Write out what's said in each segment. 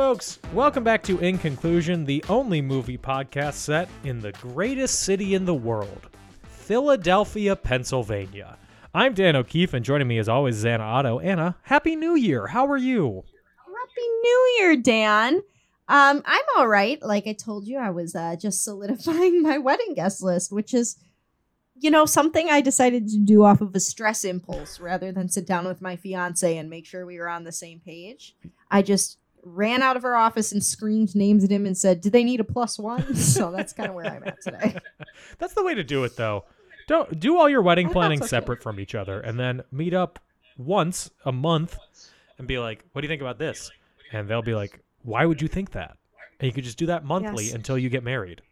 folks! Welcome back to In Conclusion, the only movie podcast set in the greatest city in the world, Philadelphia, Pennsylvania. I'm Dan O'Keefe, and joining me as always is Anna Otto. Anna, Happy New Year! How are you? Happy New Year, Dan. Um, I'm all right. Like I told you, I was uh, just solidifying my wedding guest list, which is, you know, something I decided to do off of a stress impulse rather than sit down with my fiance and make sure we were on the same page. I just ran out of her office and screamed names at him and said, "Do they need a plus one?" so that's kind of where I'm at today. That's the way to do it, though. Don't do all your wedding I planning so, too. separate from each other, and then meet up once a month and be like, "What do you think about this?" And they'll be like, "Why would you think that?" And you could just do that monthly Yes. until you get married.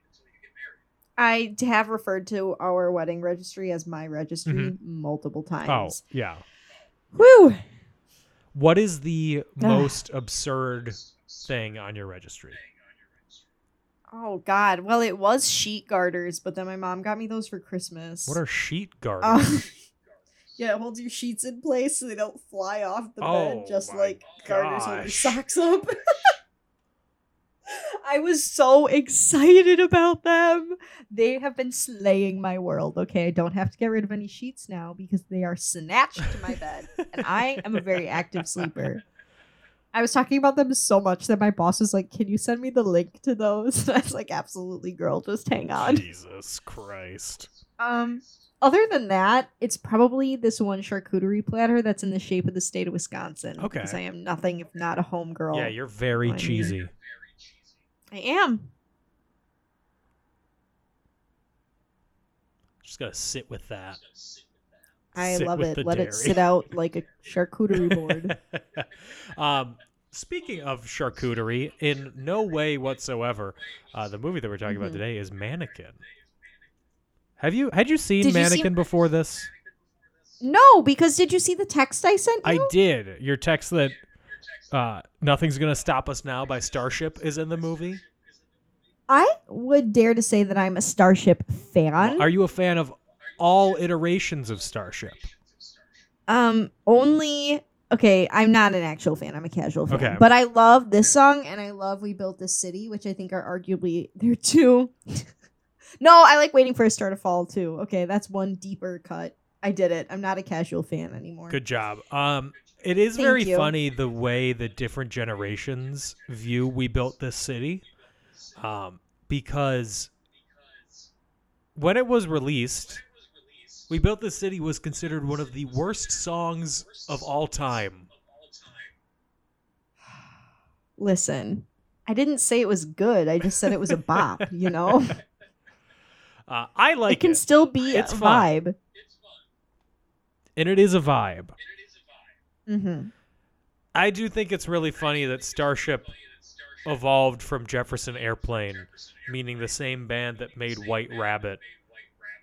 I have referred to our wedding registry as my registry Mhm. multiple Oh, times. yeah. Whew. What is the most absurd thing on your registry? Oh God. Well, it was sheet garters, but then my mom got me those for Christmas. What are sheet garters? Um, yeah, it holds your sheets in place so they don't fly off the Oh bed, just my like garters hold your gosh. socks up. I was so excited about them. They have been slaying my world. Okay, I don't have to get rid of any sheets now because they are snatched to my bed, and I am a very active sleeper. I was talking about them so much that my boss was like, "Can you send me the link to those?" And I was like, "Absolutely, girl. Just hang on." Jesus Christ. Um, other than that, it's probably this one charcuterie platter that's in the shape of the state of Wisconsin. Okay. Because I am nothing if not a homegirl. Yeah, you're very cheesy. I am. Just gotta sit with that. I Sit love it. Let it sit out like a charcuterie board. um, speaking of charcuterie, in no way whatsoever, uh, the movie that we're talking about Mhm. today is Mannequin. Have you had you seen Did you see- Mannequin before this? no, because did you see the text I sent you? I did. Your text that uh, "Nothing's Gonna Stop Us Now" by Starship is in the movie. I would dare to say that I'm a Starship fan. Are you a fan of all iterations of Starship? Um, only okay. I'm not an actual fan. I'm a casual fan. Okay. But I love this song, and I love "We Built This City," which I think are arguably they're two. no, I like "Waiting for a Star to Fall" too. Okay, that's one deeper cut. I did it. I'm not a casual fan anymore. Good job. Um, it is Thank very you. funny the way the different generations view "We Built This City," um, because when it was released, "We Built This City" was considered one of the worst songs of all time. Listen, I didn't say it was good. I just said it was a bop. You know, Uh, I like it can still be It's a fun. vibe. and it is a vibe. Hmm I do think it's really funny that Starship evolved from Jefferson Airplane, meaning the same band that made White Rabbit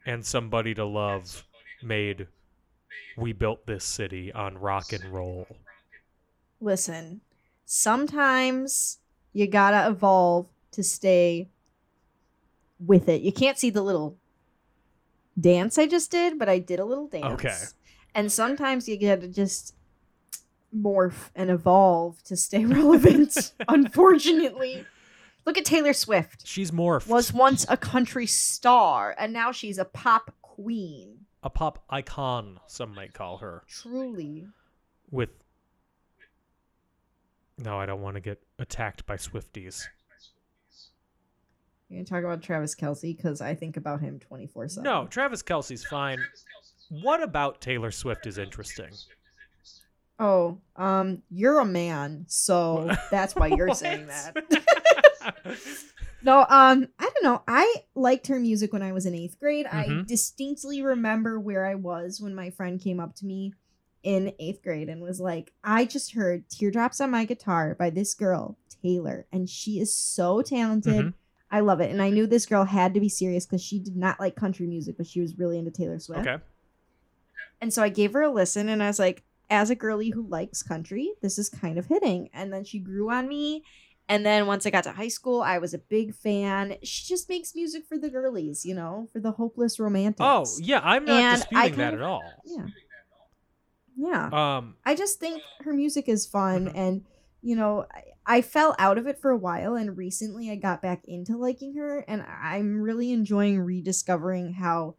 and Somebody to Love made We Built This City on rock and roll. listen, sometimes you gotta evolve to stay with it. You can't see the little dance I just did, but I did a little dance. Okay. And sometimes you gotta just morph and evolve to stay relevant, unfortunately. Look at Taylor Swift. She's morphed. Was once a country star, and now she's a pop queen. a pop icon, some might call her. Truly. With No, I don't want to get attacked by Swifties. You're gonna talk about Travis Kelce because I think about him 24 7. No, Travis Kelce's fine. What about Taylor Swift is interesting? Oh, um, you're a man, so that's why you're saying that. no, um, I don't know. I liked her music when I was in eighth grade. I Mhm. distinctly remember where I was when my friend came up to me in eighth grade and was like, I just heard Teardrops on My Guitar by this girl, Taylor, and she is so talented. Mhm. I love it. And I knew this girl had to be serious because she did not like country music, but she was really into Taylor Swift. Okay. And so I gave her a listen and I was like, as a girly who likes country, this is kind of hitting. And then she grew on me. And then once I got to high school, I was a big fan. She just makes music for the girlies, you know, for the hopeless romantics. Oh yeah, I'm not And I disputing that kind at all. Yeah. Yeah. Um, I just think her music is fun Mhm. and you know, I, I fell out of it for a while and recently I got back into liking her and I'm really enjoying rediscovering how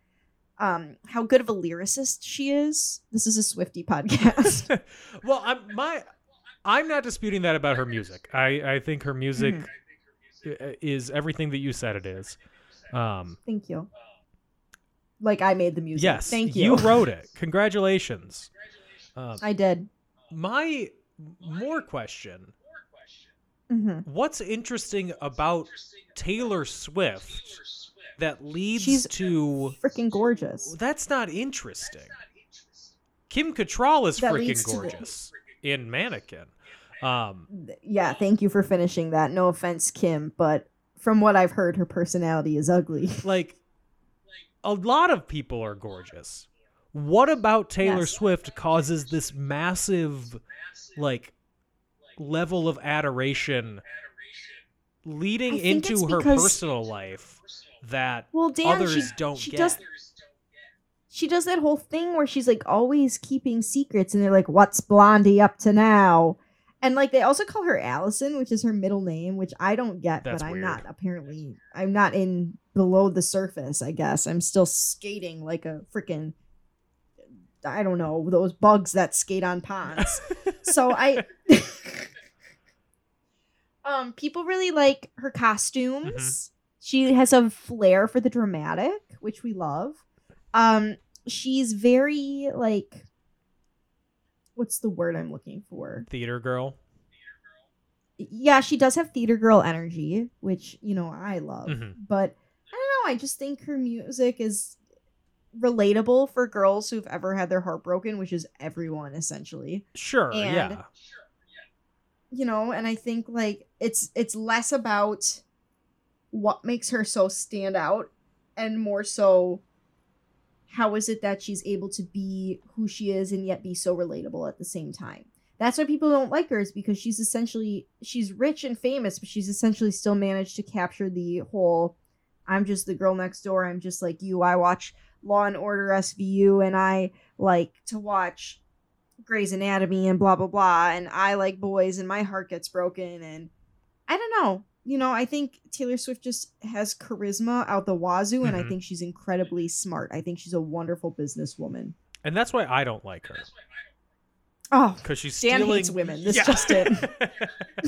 um how good of a lyricist she is. This is a Swifty podcast. well, I'm my I'm not disputing that about her music. I I think her music Mm-hmm. is everything that you said it is. Um, Thank you. Like I made the music. yes, Thank you. You wrote it. Congratulations. Um, I did. my more question: hmm What's interesting about Taylor Swift that leads She's to? Freaking gorgeous. That's not interesting. Kim Cattrall is That freaking the- gorgeous in Mannequin. Um, Yeah, thank you for finishing that. No offense, Kim, but from what I've heard, her personality is ugly. like a lot of people are gorgeous. What about Taylor Yes. Swift causes this massive like level of adoration leading I think it's into her personal life that Well, Dan, others she, don't she get? does she does that whole thing where she's like always keeping secrets, and they're like, "What's Blondie up to now?" And like they also call her Allison, which is her middle name, which I don't get, That's but I'm weird. not apparently I'm not in below the surface. I guess I'm still skating like a freaking I don't know those bugs that skate on ponds. so I um people really like her costumes. Mm-hmm. She has a flair for the dramatic, which we love. Um she's very like what's the word I'm looking for? theater girl. Yeah, she does have theater girl energy, which, you know, I love. Mhm. But I don't know, I just think her music is relatable for girls who've ever had their heart broken, which is everyone essentially. Sure, And- yeah. you know and i think like it's it's less about what makes her so stand out and more so how is it that she's able to be who she is and yet be so relatable at the same time that's why people don't like her is because she's essentially she's rich and famous but she's essentially still managed to capture the whole i'm just the girl next door i'm just like you i watch law and order svu and i like to watch Grey's Anatomy and blah blah blah, and I like boys and my heart gets broken, and I don't know. You know, I think Taylor Swift just has charisma out the wazoo, and I Mhm. think she's incredibly smart. I think she's a wonderful businesswoman. And that's why I don't like her. Oh, Because she's Dan stealing hates women. This Yeah. just it.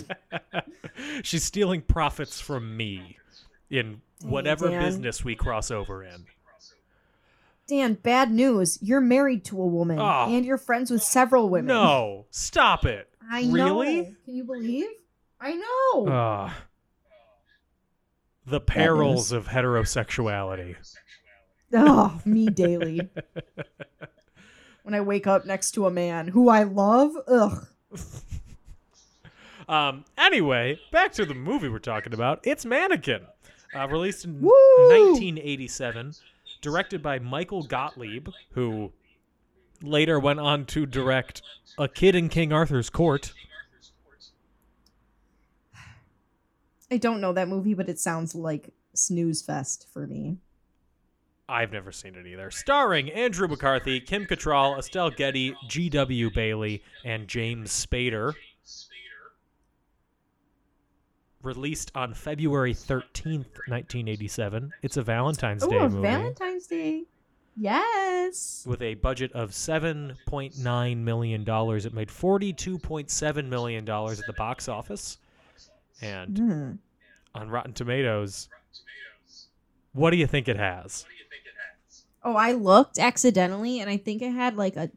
she's stealing profits from me in whatever Dan. business we cross over in. Dan, bad news. You're married to a woman, Oh. and you're friends with several women. No, stop it. I know. Really? Can you believe? I know. Ugh. The perils of heterosexuality. oh, me daily. when I wake up next to a man who I love, ugh. Um. Anyway, back to the movie we're talking about. It's Mannequin, uh, released in Woo! 1987, directed by Michael Gottlieb, who later went on to direct A Kid in King Arthur's Court. I don't know that movie, but it sounds like snooze fest for me. I've never seen it either. Starring Andrew McCarthy, Kim Cattrall, Estelle Getty, G.W. Bailey, and James Spader. Released on February 13th, 1987. It's a Valentine's oh, Day Oh, a movie. Valentine's Day. Yes. with a budget of $7.9 million. It made $42.7 million at the box office. And Hmm. on Rotten Tomatoes, what do you think it has? Oh, I looked accidentally, and I think it had like a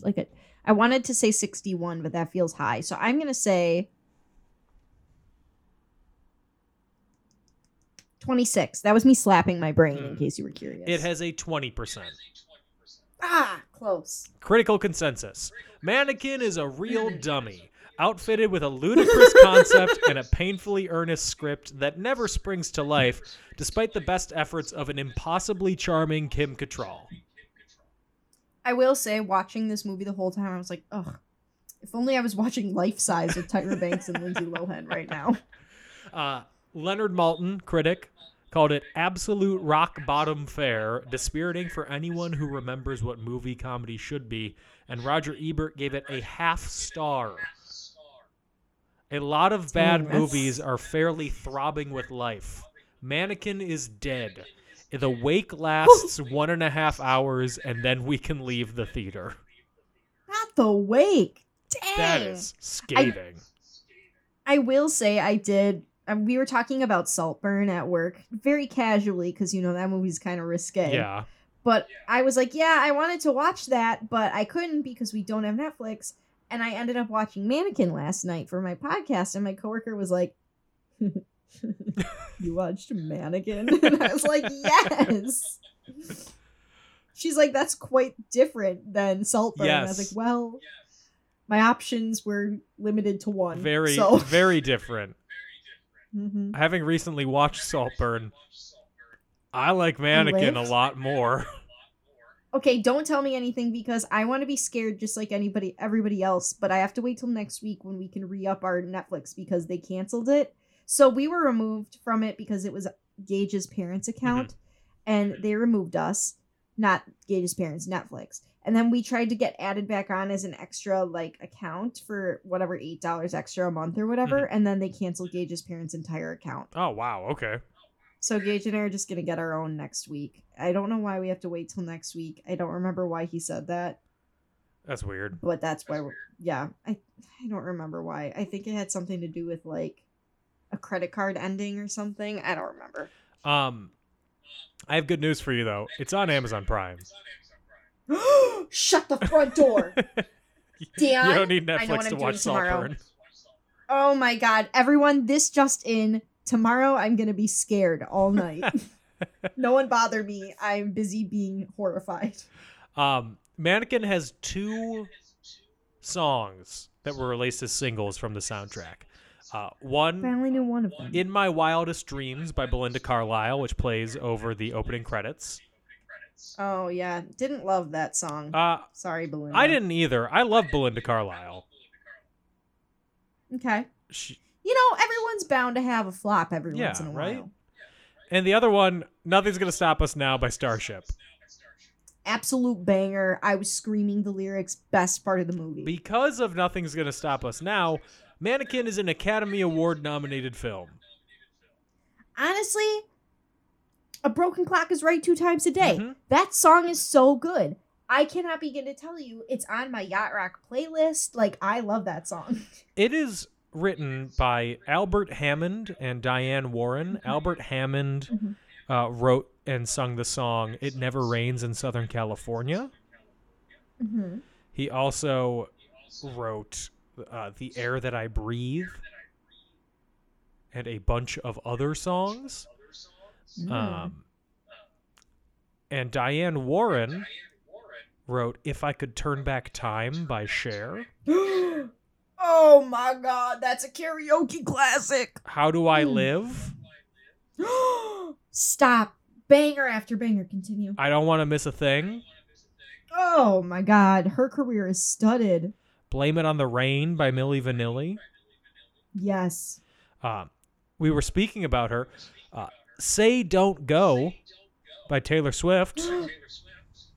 like a. I wanted to say sixty-one, but that feels high, so I'm gonna say twenty-six. That was me slapping my brain, in Hmm. case you were curious. It has a 20%. Ah, close. Critical consensus. Mannequin is a real dummy, outfitted with a ludicrous concept and a painfully earnest script that never springs to life, despite the best efforts of an impossibly charming Kim Cattrall. I will say, watching this movie the whole time, I was like, ugh. If only I was watching Life Size with Tyra Banks and Lindsay Lohan right now. Uh, Leonard Maltin, critic, called it absolute rock bottom fare, dispiriting for anyone who remembers what movie comedy should be, and Roger Ebert gave it a half star. A lot of bad movies are fairly throbbing with life. Mannequin is dead. The wake lasts one and a half hours, and then we can leave the theater. Not the wake. Dang. That is scathing. I will say I did. Um, we were talking about Saltburn at work very casually because you know that movie's kind of risque. yeah. But I was like, yeah, I wanted to watch that, but I couldn't because we don't have Netflix. And I ended up watching Mannequin last night for my podcast, and my coworker was like, "You watched Mannequin?" And I was like, "Yes." She's like, "That's quite different than Saltburn." And I was like, "Well, my options were limited to one." Very, so. very different. Mhm. Having recently watched Saltburn, I like Mannequin a lot more. Okay, don't tell me anything because I want to be scared just like anybody everybody else, but I have to wait till next week when we can re-up our Netflix because they canceled it. So we were removed from it because it was Gage's parents' mm-hmm. account and they removed us, not Gage's parents, Netflix. And then we tried to get added back on as an extra like account for whatever $8 extra a month or whatever, mm-hmm. and then they canceled Gage's parents' entire account. Oh wow, okay. So Gage and I are just gonna get our own next week. I don't know why we have to wait till next week. I don't remember why he said that, That's weird. but that's why. We're, yeah, I I don't remember why. I think it had something to do with like a credit card ending or something. I don't remember. Um I have good news for you though. It's on Amazon Prime. Shut the front door. Dan, you don't need I know what Netflix to watch tomorrow. Saltburn. oh my god, everyone! This just in. Tomorrow I'm gonna be scared all night. no one bother me. I'm busy being horrified. Um Mannequin has two songs that were released as singles from the soundtrack. Uh, But I only knew one of them. In My Wildest Dreams by Belinda Carlisle, which plays over the opening credits. Oh yeah, didn't love that song. Uh, Sorry, Belinda. I didn't either. I love Belinda Carlisle. Okay. She, You know, everyone's bound to have a flop every Yeah, once in a right? while. and the other one, Nothing's Gonna Stop Us Now by Starship. Absolute banger. I was screaming the lyrics. Best part of the movie. Because of Nothing's Gonna Stop Us Now, Mannequin is an Academy Award nominated film. Honestly, a broken clock is right two times a day. Mhm. That song is so good. I cannot begin to tell you. It's on my yacht rock playlist. Like I love that song. It is written by Albert Hammond and Diane Warren. Albert Hammond uh, wrote and sung the song It Never Rains in Southern California. hmm He also wrote uh, The Air That I Breathe and a bunch of other songs. Um, and Diane Warren wrote If I Could Turn Back Time by Cher. oh my god, that's a karaoke classic. How Do I Live? Stop. Banger after banger. Continue. I Don't Want to Miss a Thing. Oh my god, her career is studded. Blame It on the Rain by Milli Vanilli. Yes. Uh, we were speaking about her. Uh, Say Don't Go by Taylor Swift.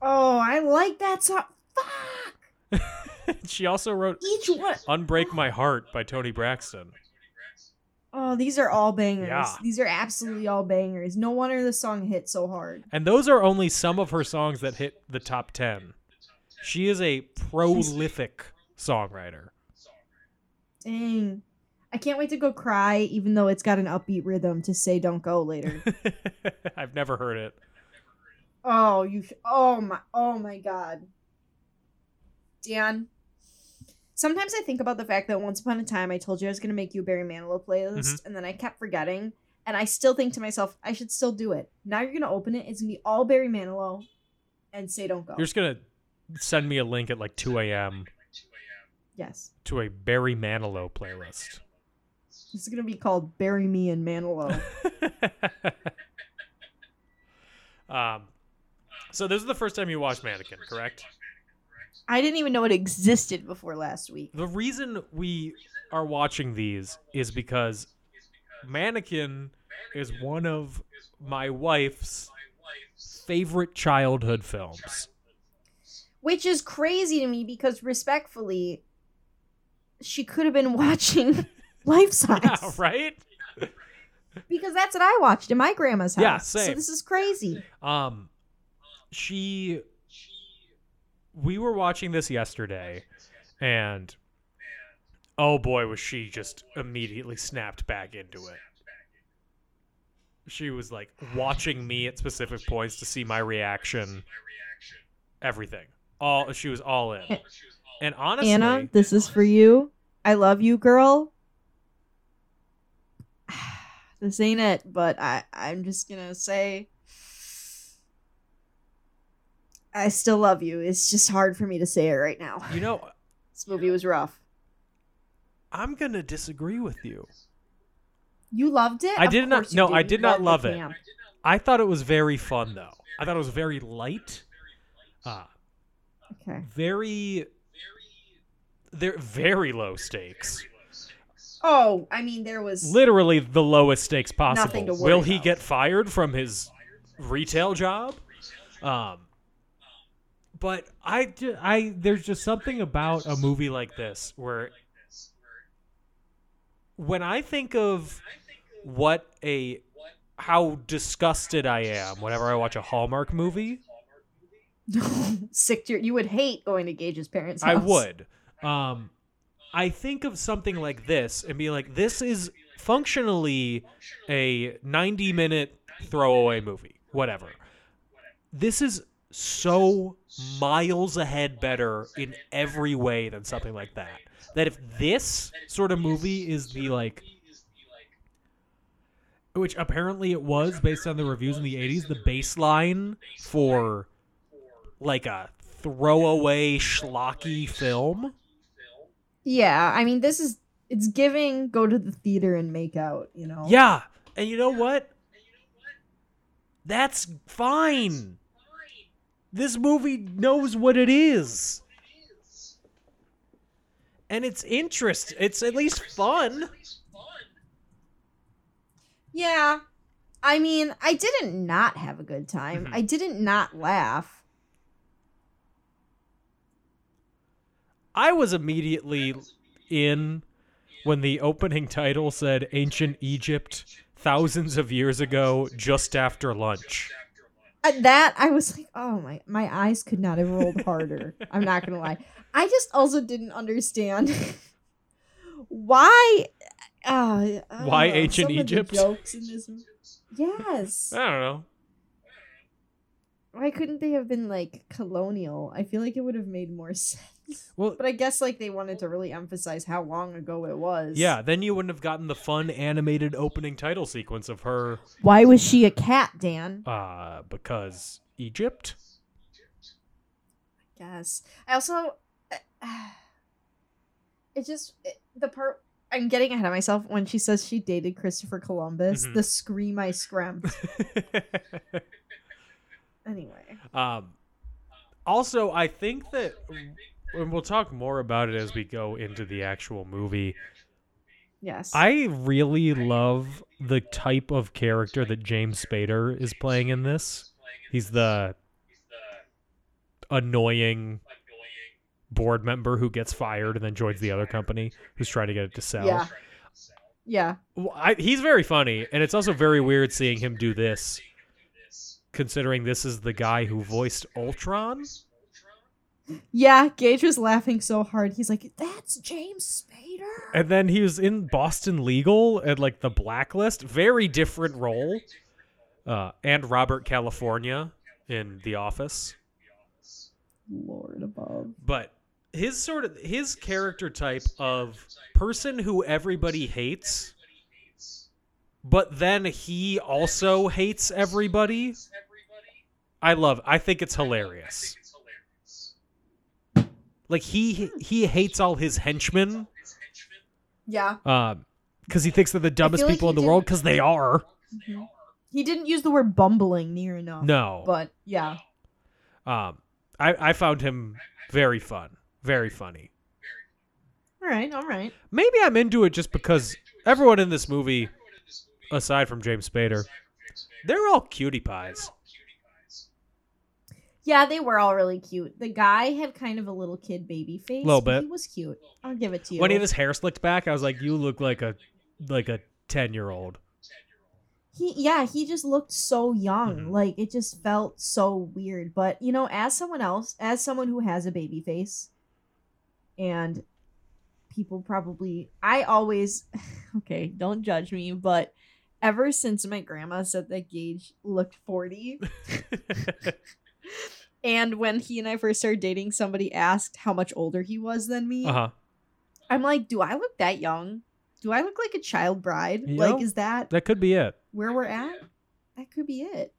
Oh, I like that song. Fuck. she also wrote Each one. Unbreak My Heart by Toni Braxton. Oh, these are all bangers. Yeah. These are absolutely all bangers. No wonder the song hit so hard. And those are only some of her songs that hit the top 10. She is a prolific songwriter. Dang. I can't wait to go cry, even though it's got an upbeat rhythm to say "Don't go" later. I've never heard it. oh, you! Oh my! Oh my God, Dan. Sometimes I think about the fact that once upon a time I told you I was going to make you a Barry Manilow playlist, and then I kept forgetting. And I still think to myself, I should still do it. Now you're going to open it. It's going to be all Barry Manilow, and say "Don't go." You're just going to send me a link at like 2 a.m. Yes. to a Barry Manilow playlist. This is gonna be called "Bury Me in Manilow." um, so this is the first time you watched Mannequin, correct? I didn't even know it existed before last week. The reason we are watching these is because Mannequin is one of my wife's favorite childhood films. Which is crazy to me because respectfully, she could have been watching Life Size. Yeah, right? Because that's what I watched in my grandma's house. Yeah, same. So this is crazy. Um, she. We were watching this yesterday, and oh boy, was she just immediately snapped back into it. She was like watching me at specific points to see my reaction. Everything, all she was all in, and honestly, Anna, this is for you. I love you, girl. This ain't it, but I I'm just gonna say I still love you. It's just hard for me to say it right now. you know, This movie was rough. I'm gonna disagree with you. You loved it? I Of did not- no, did. I did not love it. camp. I thought it was very fun though. I thought it was very light. Uh, Okay. very they're very low stakes Oh, I mean, there was. literally the lowest stakes possible Nothing to worry will he about. get fired from his retail job um but i i there's just something about a movie like this where when i think of what a how disgusted i am whenever i watch a hallmark movie sick to your, you would hate going to Gage's parents' house. I would. Um, I think of something like this and be like, this is functionally a 90 minute throwaway movie, whatever. This is so miles ahead better in every way than something like that. That if this sort of movie is the like, which apparently it was based on the reviews in the 80s, the baseline for like a throwaway schlocky film. Yeah, I mean, this is it's giving go to the theater and make out. You know. Yeah. And you know what? That's fine. This movie knows what it is. And it's interest. It's at least fun. Yeah. I mean, I didn't not have a good time. Mhm. I didn't not laugh. I was immediately in when the opening title said ancient Egypt thousands of years ago just after lunch. At that I was like, oh my, my eyes could not have rolled harder. I'm not gonna lie. I just also didn't understand why. Uh, Why know, ancient some of the Egypt? jokes in this. Yes. I don't know. Why couldn't they have been like colonial? I feel like it would have made more sense. Well, But I guess like they wanted to really emphasize how long ago it was. Yeah, then you wouldn't have gotten the fun animated opening title sequence of her Why was she a cat, Dan? uh because Egypt? I guess. I also, it just it, the part I'm getting ahead of myself when she says she dated Christopher Columbus. Mhm. The scream I screamed. anyway, um also I think that and we'll talk more about it as we go into the actual movie. yes. I really love the type of character that James Spader is playing in this. He's the annoying board member who gets fired and then joins the other company who's trying to get it to sell. yeah. Yeah. Well, I, he's very funny, and it's also very weird seeing him do this, considering this is the guy who voiced Ultron. Yeah. Gage was laughing so hard. He's like, "That's James Spader." And then he was in Boston Legal and like the Blacklist, very different role. Uh, and Robert California in The Office, Lord above. but his sort of his character type of person who everybody hates, but then he also hates everybody. I love. I think it's hilarious. Like he he hates all his henchmen Yeah. because he thinks they're the dumbest like people in the world because they are. He didn't use the word bumbling near enough. No, But yeah. um, I I found him very fun, very funny. All right, all right. Maybe I'm into it just because everyone in this movie, aside from James Spader, they're all cutie pies. Yeah, they were all really cute. The guy had kind of a little kid baby face. Little bit. He was cute. I'll give it to you. When he had his hair slicked back, I was like, "You look like a like a ten year old." he yeah, he just looked so young. Mhm. Like it just felt so weird. But you know, as someone else, as someone who has a baby face, and people probably I always okay, don't judge me, but ever since my grandma said that Gage looked 40, and when he and I first started dating, somebody asked how much older he was than me. Uh huh. I'm like, do I look that young? Do I look like a child bride? Yep. Like, is that That could be it. where we're at? That could be it.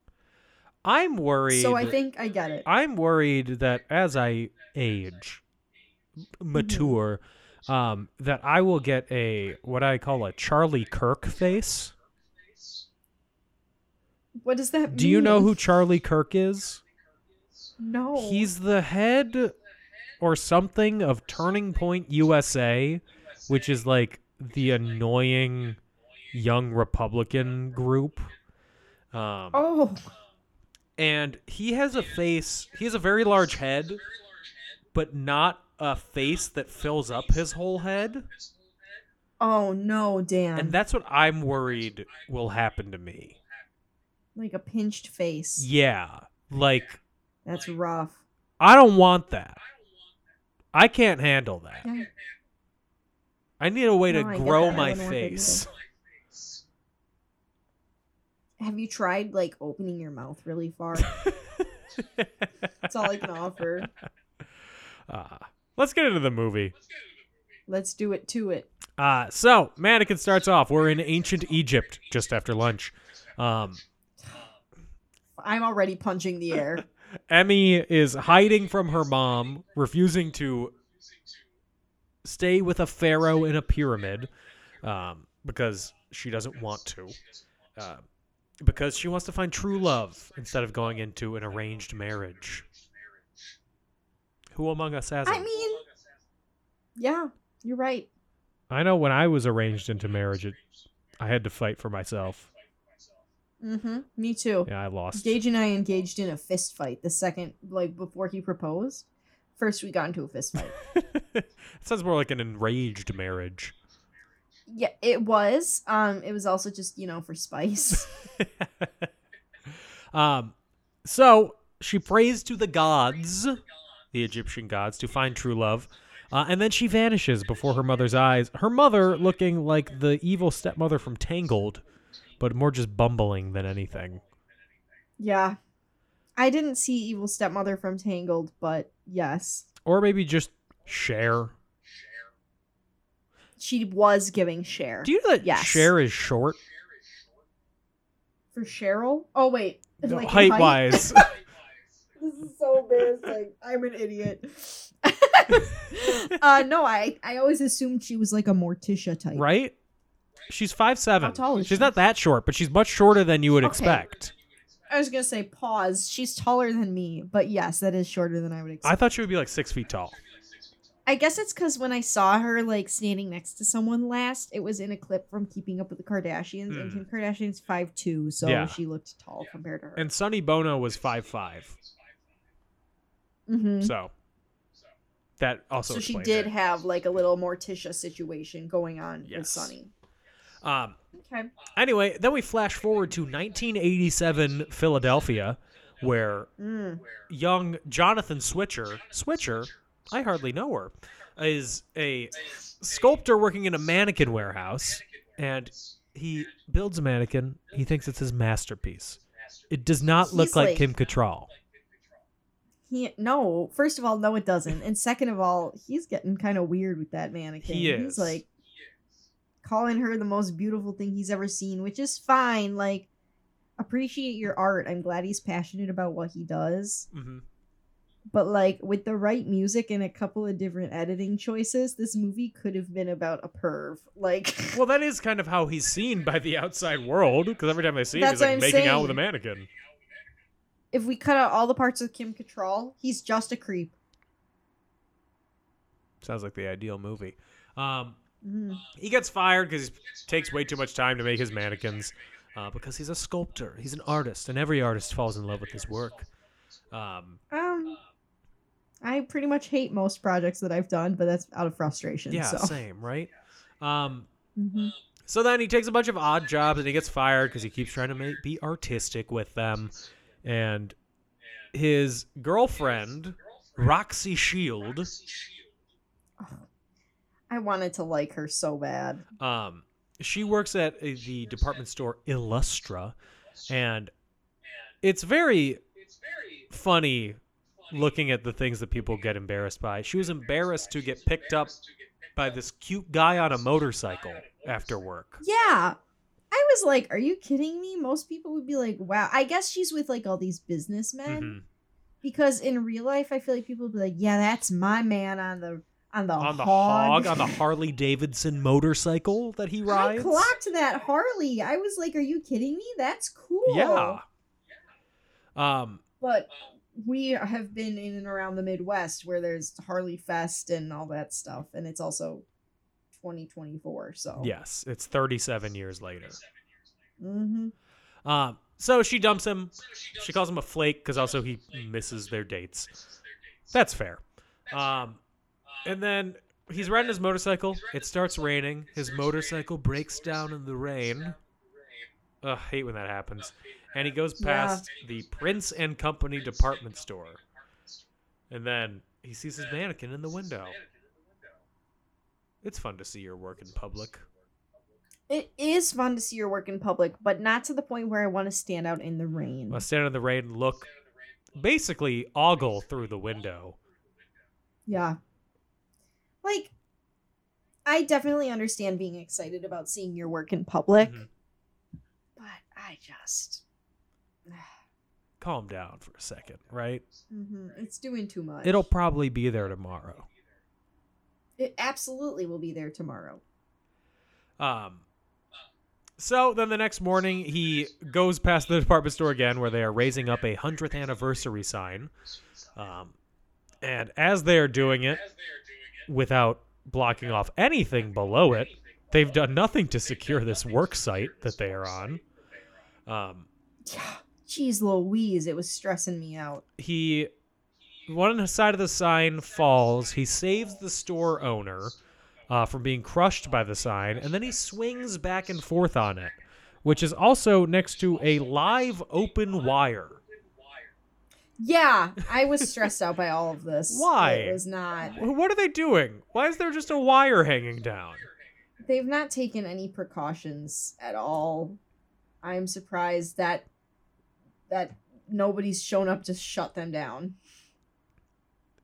I'm worried. So I think I get it. I'm worried that as I age, Mm-hmm. mature, um, that I will get a what I call a Charlie Kirk face. What does that mean? Do you know who Charlie Kirk is? No. He's the head or something of Turning Point USA, which is like the annoying young Republican group. Um, Oh. and he has a face, he has a very large head, but not a face that fills up his whole head. Oh no, Dan. And that's what I'm worried will happen to me. like a pinched face. Yeah. Like, That's rough. I don't want that. I can't handle that. Yeah. I need a way No, to I grow my wouldn't want that face. Have you tried like opening your mouth really far? That's all I can offer. Uh, let's get into the movie. Let's do it to it. Uh, so, Mannequin starts off. We're in ancient Egypt just after lunch. Um, I'm already punching the air. Emmy is hiding from her mom, refusing to stay with a pharaoh in a pyramid um, because she doesn't want to. Uh, because she wants to find true love instead of going into an arranged marriage. Who among us hasn't? I mean, yeah, you're right. I know when I was arranged into marriage, it, I had to fight for myself. Mm-hmm. Me too. Yeah, I lost. Gage and I engaged in a fist fight the second, like before he proposed. First, we got into a fist fight. it sounds more like an enraged marriage. yeah, it was. Um, it was also just you know for spice. um, so she prays to the gods, the Egyptian gods, to find true love. Uh, and then she vanishes before her mother's eyes. Her mother looking like the evil stepmother from Tangled, but more just bumbling than anything. yeah, I didn't see evil stepmother from Tangled, but yes, Or maybe just Cher. she was giving Cher. Do you know that Yes. Cher is short? for Cheryl? Oh wait, No, Like in height wise. This is so embarrassing. I'm an idiot. uh no, I I always assumed she was like a Morticia type. right? She's five seven. How tall is she's she? not that short, but she's much shorter than you would Okay. expect. I was gonna say pause. She's taller than me, but yes, that is shorter than I would expect. I thought she would be like six feet tall. I guess it's because when I saw her like standing next to someone last, it was in a clip from Keeping Up with the Kardashians, and Mm. Kim Kardashian's five two, so Yeah. she looked tall compared to her. And Sonny Bono was five five. Mhm. So that also so she explains did it. have like a little Morticia situation going on with Yes. Sonny. Um, Okay. anyway, then we flash forward to 1987 Philadelphia, where Mm. young Jonathan Switcher, Switcher, I hardly know her, is a sculptor working in a mannequin warehouse, and he builds a mannequin. He thinks it's his masterpiece. It does not look like, like- Kim Cattrall. He no. First of all, no, it doesn't. And second of all, he's getting kind of weird with that mannequin. He He's is. like calling her the most beautiful thing he's ever seen, which is fine. Like, appreciate your art. I'm glad he's passionate about what he does. hmm but like with the right music and a couple of different editing choices, this movie could have been about a perv. Like, Well, that is kind of how he's seen by the outside world because every time they see him, he's like I'm making out with a mannequin. if we cut out all the parts of Kim Cattrall, he's just a creep. Sounds like the ideal movie. Um, Mhm. he gets fired because he takes way too much time to make his mannequins uh, because he's a sculptor. He's an artist, and every artist falls in love with his work. Um, Um, I pretty much hate most projects that I've done, but that's out of frustration. yeah, so. same, right? Um, Mhm. So then he takes a bunch of odd jobs and he gets fired because he keeps trying to make, be artistic with them. And his girlfriend, Roxy Shield, I wanted to like her so bad. um, she works at the department store Illustra, and it's very funny looking at the things that people get embarrassed by. She was embarrassed to get picked up by this cute guy on a motorcycle after work. Yeah. I was like, are you kidding me? Most people would be like, wow. I guess she's with like all these businessmen. Mhm. Because in real life, I feel like people would be like, yeah, that's my man on the on the On the hog. hog, on the Harley Davidson motorcycle that he rides. I clocked that Harley. I was like, are you kidding me? That's cool. Yeah. Um, But we have been in and around the Midwest where there's Harley Fest and all that stuff. And it's also 2024. So, yes, it's 37 years later. hmm Um, so she dumps him. She calls him a flake because also he misses their dates. That's fair. Um, and then he's riding his motorcycle. It starts raining. His motorcycle breaks down in the rain. Ugh, hate when that happens. And he goes past the Prince and Company department store. And then he sees his mannequin in the window. It's fun to see your work in public. It is fun to see your work in public, but not to the point where I want to stand out in the rain. I stand in the rain and look, basically ogle through the window. Yeah. Like, I definitely understand being excited about seeing your work in public, Mhm. but I just. Calm down for a second, right? hmm It's doing too much. It'll probably be there tomorrow. It absolutely will be there tomorrow. Um, so then the next morning, he goes past the department store again where they are raising up a 100th anniversary sign. Um, and as they are doing it, without blocking off anything below it, they've done nothing to secure this work site that they are on. Um, Jeez Louise, it was stressing me out. he one side of the sign falls he saves the store owner uh, from being crushed by the sign and then he swings back and forth on it which is also next to a live open wire Yeah, I was stressed out by all of this. Why? It was not. what are they doing why is there just a wire hanging down They've not taken any precautions at all. I'm surprised that that nobody's shown up to shut them down.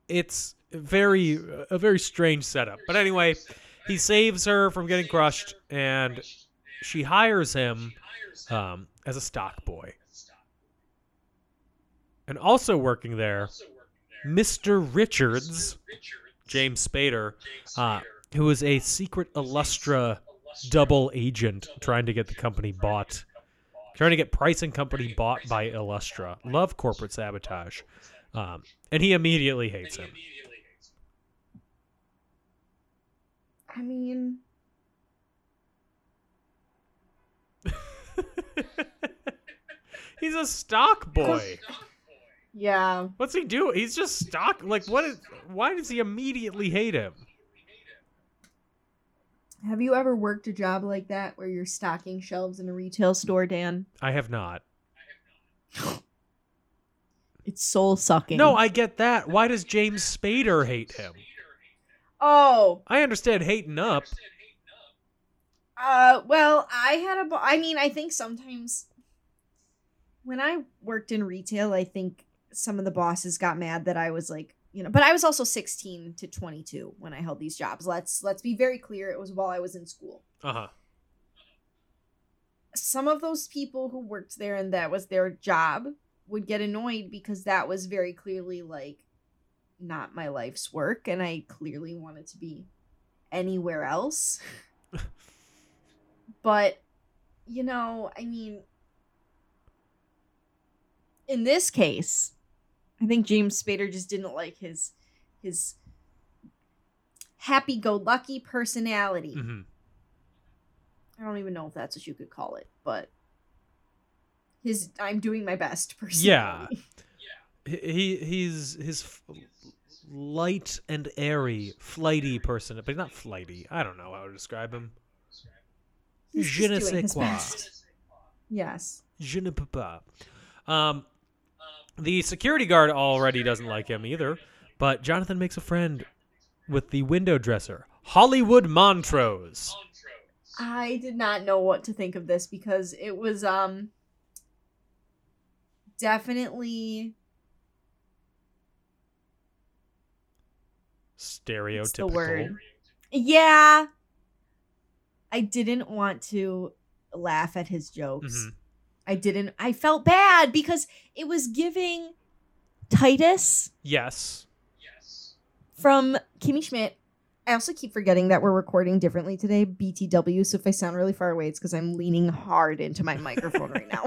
it's very a very strange setup but anyway he saves her from getting crushed and she hires him um, as a stock boy and also working there mr richards james spader uh, who is a secret illustra double agent trying to get the company bought trying to get Prince and company bought by illustra love corporate sabotage. Um, and he immediately hates him. I mean, He's a stock boy. Yeah. What's he do? He's just stock. Like, what is? Why does he immediately hate him? Have you ever worked a job like that where you're stocking shelves in a retail store, Dan? I have not. It's soul sucking. No, I get that. Why does James Spader hate him? Oh, I understand hating up. Uh, well, I had a. bo- I mean, I think sometimes when I worked in retail, I think some of the bosses got mad that I was like, you know, but I was also 16 to 22 when I held these jobs. Let's let's be very clear. It was while I was in school. Uh huh. Some of those people who worked there and that was their job would get annoyed because that was very clearly like not my life's work and I clearly want it to be anywhere else. but you know, I mean in this case, I think James Spader just didn't like his his happy-go-lucky personality. hmm I don't even know if that's what you could call it, but his I'm doing my best personality. Yeah. He he's his f- light and airy, flighty person, but not flighty. I don't know how to describe him. He's Je ne sais quoi. Yes. Je ne peux pas. Um, the security guard already doesn't like him either, but Jonathan makes a friend with the window dresser, Hollywood Montrose. I did not know what to think of this because it was um definitely Stereotypical. what's the word? Yeah. I didn't want to laugh at his jokes. Mhm. I didn't I felt bad because it was giving Titus Yes. Yes. From Kimmy Schmidt. I also keep forgetting that we're recording differently today, BTW. So if I sound really far away, it's because I'm leaning hard into my microphone right now.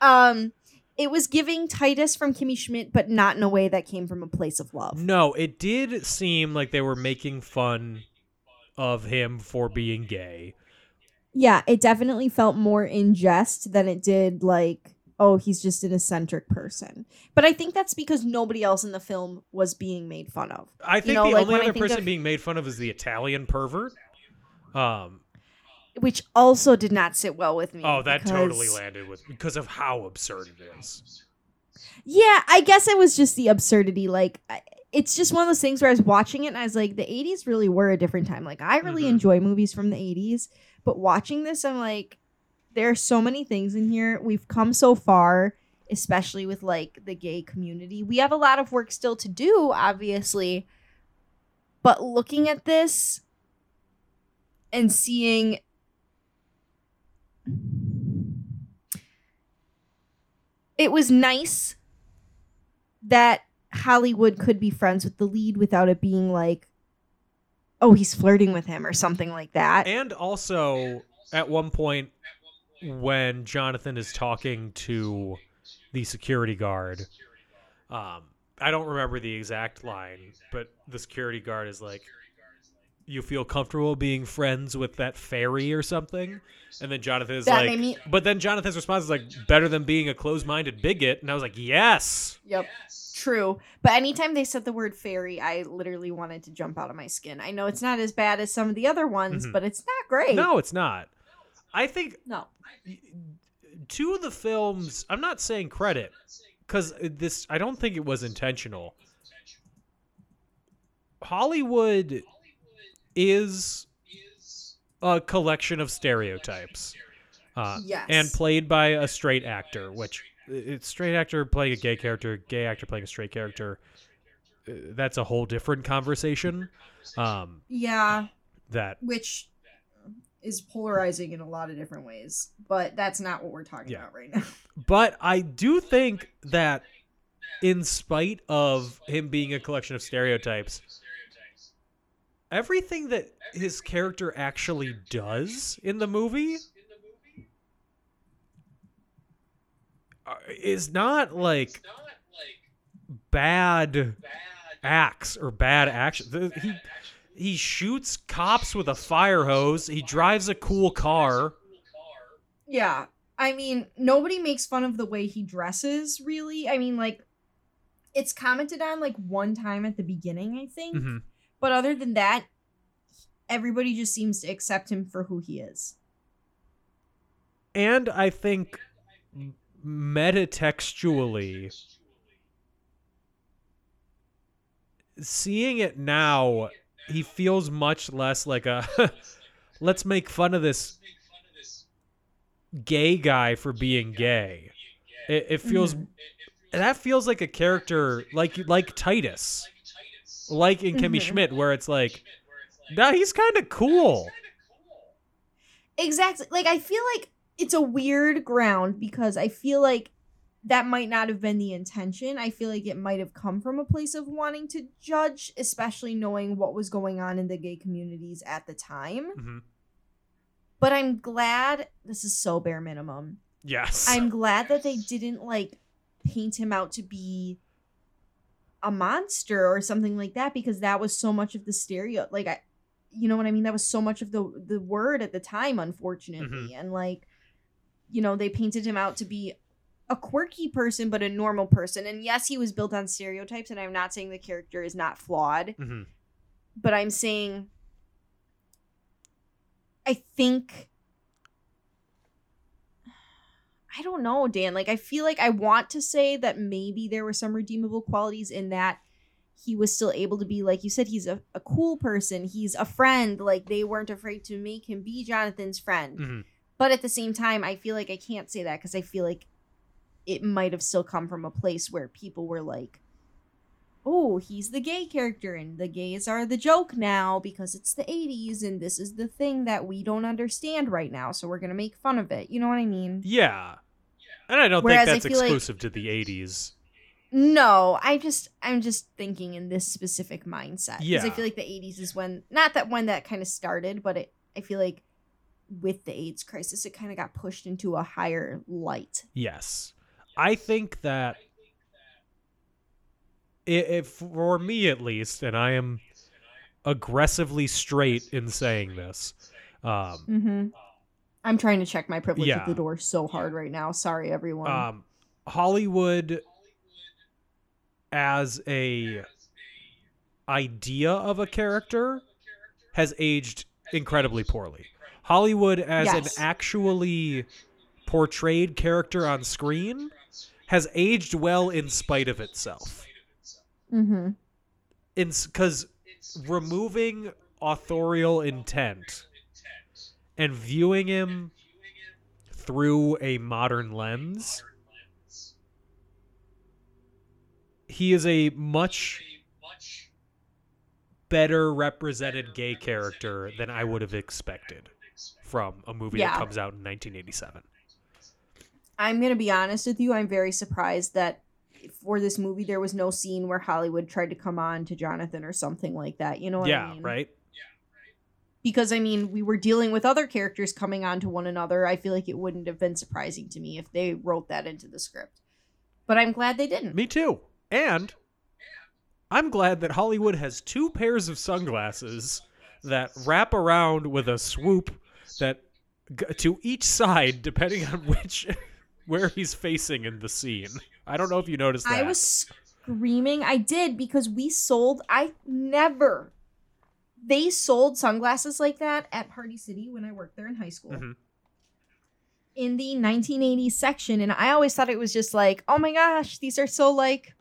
um, it was giving Titus from Kimmy Schmidt, but not in a way that came from a place of love. No, it did seem like they were making fun of him for being gay. Yeah, it definitely felt more in jest than it did like, oh, he's just an eccentric person. But I think that's because nobody else in the film was being made fun of. I think know, the like, only other person of- being made fun of is the Italian pervert. Um. Which also did not sit well with me. Oh, that totally landed with because of how absurd it is. Yeah, I guess it was just the absurdity. Like, it's just one of those things where I was watching it and I was like, the 80s really were a different time. Like, I really Mhm. enjoy movies from the 80s, but watching this, I'm like, there are so many things in here. We've come so far, especially with like the gay community. We have a lot of work still to do, obviously. But looking at this and seeing it was nice that Hollywood could be friends with the lead without it being like, oh, he's flirting with him or something like that. And also, at one point, when Jonathan is talking to the security guard, um, I don't remember the exact line, but the security guard is like, "You feel comfortable being friends with that fairy or something?" And then Jonathan is That like, me- "But then Jonathan's response is like, better than being a closed-minded bigot." And I was like, "Yes." Yep. True. But anytime they said the word fairy, I literally wanted to jump out of my skin. I know it's not as bad as some of the other ones, Mhm. but it's not great. No, it's not. I think No. Two of the films i'm not saying credit because this i don't think it was intentional hollywood is a collection of stereotypes uh, Yes. and played by a straight actor which it's straight actor playing a gay character gay actor playing a straight character uh, that's a whole different conversation um, Yeah, that which is polarizing in a lot of different ways, but that's not what we're talking Yeah. about right now. But I do think that, in spite of him being a collection of stereotypes, everything that his character actually does in the movie uh, is not like bad acts or bad action. The- He he shoots cops with a fire hose. He drives a cool car. Yeah. I mean, nobody makes fun of the way he dresses, really. I mean, like, it's commented on like one time at the beginning, I think. Mhm. But other than that, everybody just seems to accept him for who he is. and I think metatextually, seeing it now, he feels much less like a let's make fun of this gay guy for being gay. It, it feels mm-hmm. that feels like a character like like Titus, like in Kimmy Mhm. Schmidt, where it's like, nah, he's kind of cool. Exactly. Like, I feel like it's a weird ground because I feel like that might not have been the intention. I feel like it might have come from a place of wanting to judge, especially knowing what was going on in the gay communities at the time. Mhm. But I'm glad this is so bare minimum. Yes. I'm glad that they didn't like paint him out to be a monster or something like that because that was so much of the stereo like I you know what I mean? That was so much of the the word at the time unfortunately. And like you know they painted him out to be a quirky person but a normal person. And yes he was built on stereotypes and I'm not saying the character is not flawed Mhm. but I'm saying I think I don't know, Dan. Like I feel like I want to say that maybe there were some redeemable qualities in that he was still able to be like you said he's a, a cool person, he's a friend, like they weren't afraid to make him be Jonathan's friend. Mhm. But at the same time, I feel like I can't say that cuz I feel like it might have still come from a place where people were like oh, he's the gay character, and the gays are the joke now because it's the 80s, and this is the thing that we don't understand right now, so we're gonna make fun of it. You know what I mean? Yeah. And I don't Whereas think that's feel like- exclusive to the 80s. No, I just, I'm just thinking in this specific mindset. Because I feel like the 80s is when, not that when that kind of started, but it, I feel like with the AIDS crisis, it kind of got pushed into a higher light. Yes. I think that if for me at least, and I am aggressively straight in saying this, um, Mm-hmm. I'm trying to check my privilege Yeah. at the door so hard right now. Sorry, everyone. um, Hollywood as a idea of a character has aged incredibly poorly. Hollywood as Yes. an actually portrayed character on screen has aged well in spite of itself. mm-hmm. In because removing authorial intent and viewing him through a modern lens he is a much better represented gay character than I would have expected from a movie Yeah. that comes out in 1987. I'm gonna be honest with you. I'm very surprised that for this movie there was no scene where Hollywood tried to come on to Jonathan or something like that. You know what yeah, I mean? Yeah, right? Because I mean, we were dealing with other characters coming on to one another. I feel like it wouldn't have been surprising to me if they wrote that into the script. But I'm glad they didn't. Me too. And I'm glad that Hollywood has two pairs of sunglasses that wrap around with a swoop that to each side depending on which where he's facing in the scene. I don't know if you noticed that. I was screaming. I did because we sold. I never. They sold sunglasses like that at Party City when I worked there in high school. Mhm. In the 1980s section, and I always thought it was just like, oh my gosh, these are so like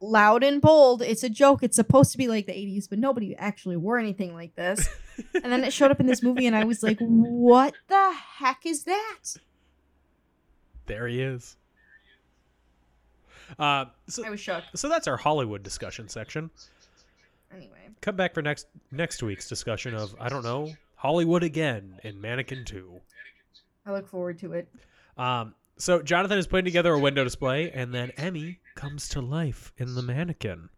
loud and bold. It's a joke. It's supposed to be like the 80s, but nobody actually wore anything like this. and then it showed up in this movie, and I was like, what the heck is that? There he is. Uh, so, I was shook. so that's our Hollywood discussion section. Anyway. Come back for next next week's discussion of I don't know Hollywood again in Mannequin Two. I look forward to it. Um, so Jonathan is putting together a window display, and then Emmy comes to life in the mannequin.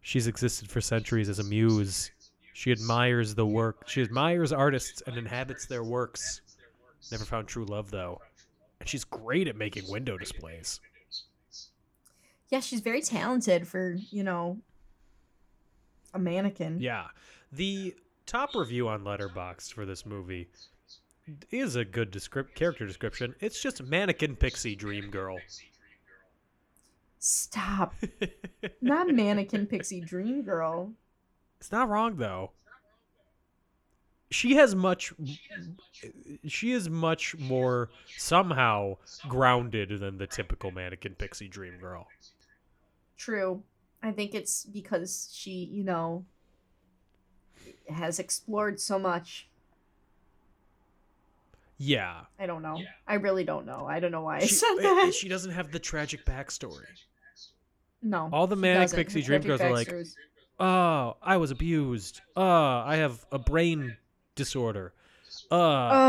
She's existed for centuries as a muse. She admires the work. She admires artists and inhabits their works. Never found true love though, and she's great at making window displays. Yeah, she's very talented for, you know, a mannequin. Yeah, the top review on Letterboxd for this movie is a good descrip- character description. It's just mannequin pixie dream girl. Stop. Not mannequin pixie dream girl. It's not wrong though. She has much she is much more somehow grounded than the typical mannequin pixie dream girl. True. I think it's because she, you know, has explored so much. Yeah. I don't know. I really don't know. I don't know why I She, said eh, that. she doesn't have the tragic backstory. no. all the she manic doesn't. pixie dream girls are like, Oh, I was abused. Uh, I have a brain disorder. Uh, Uh,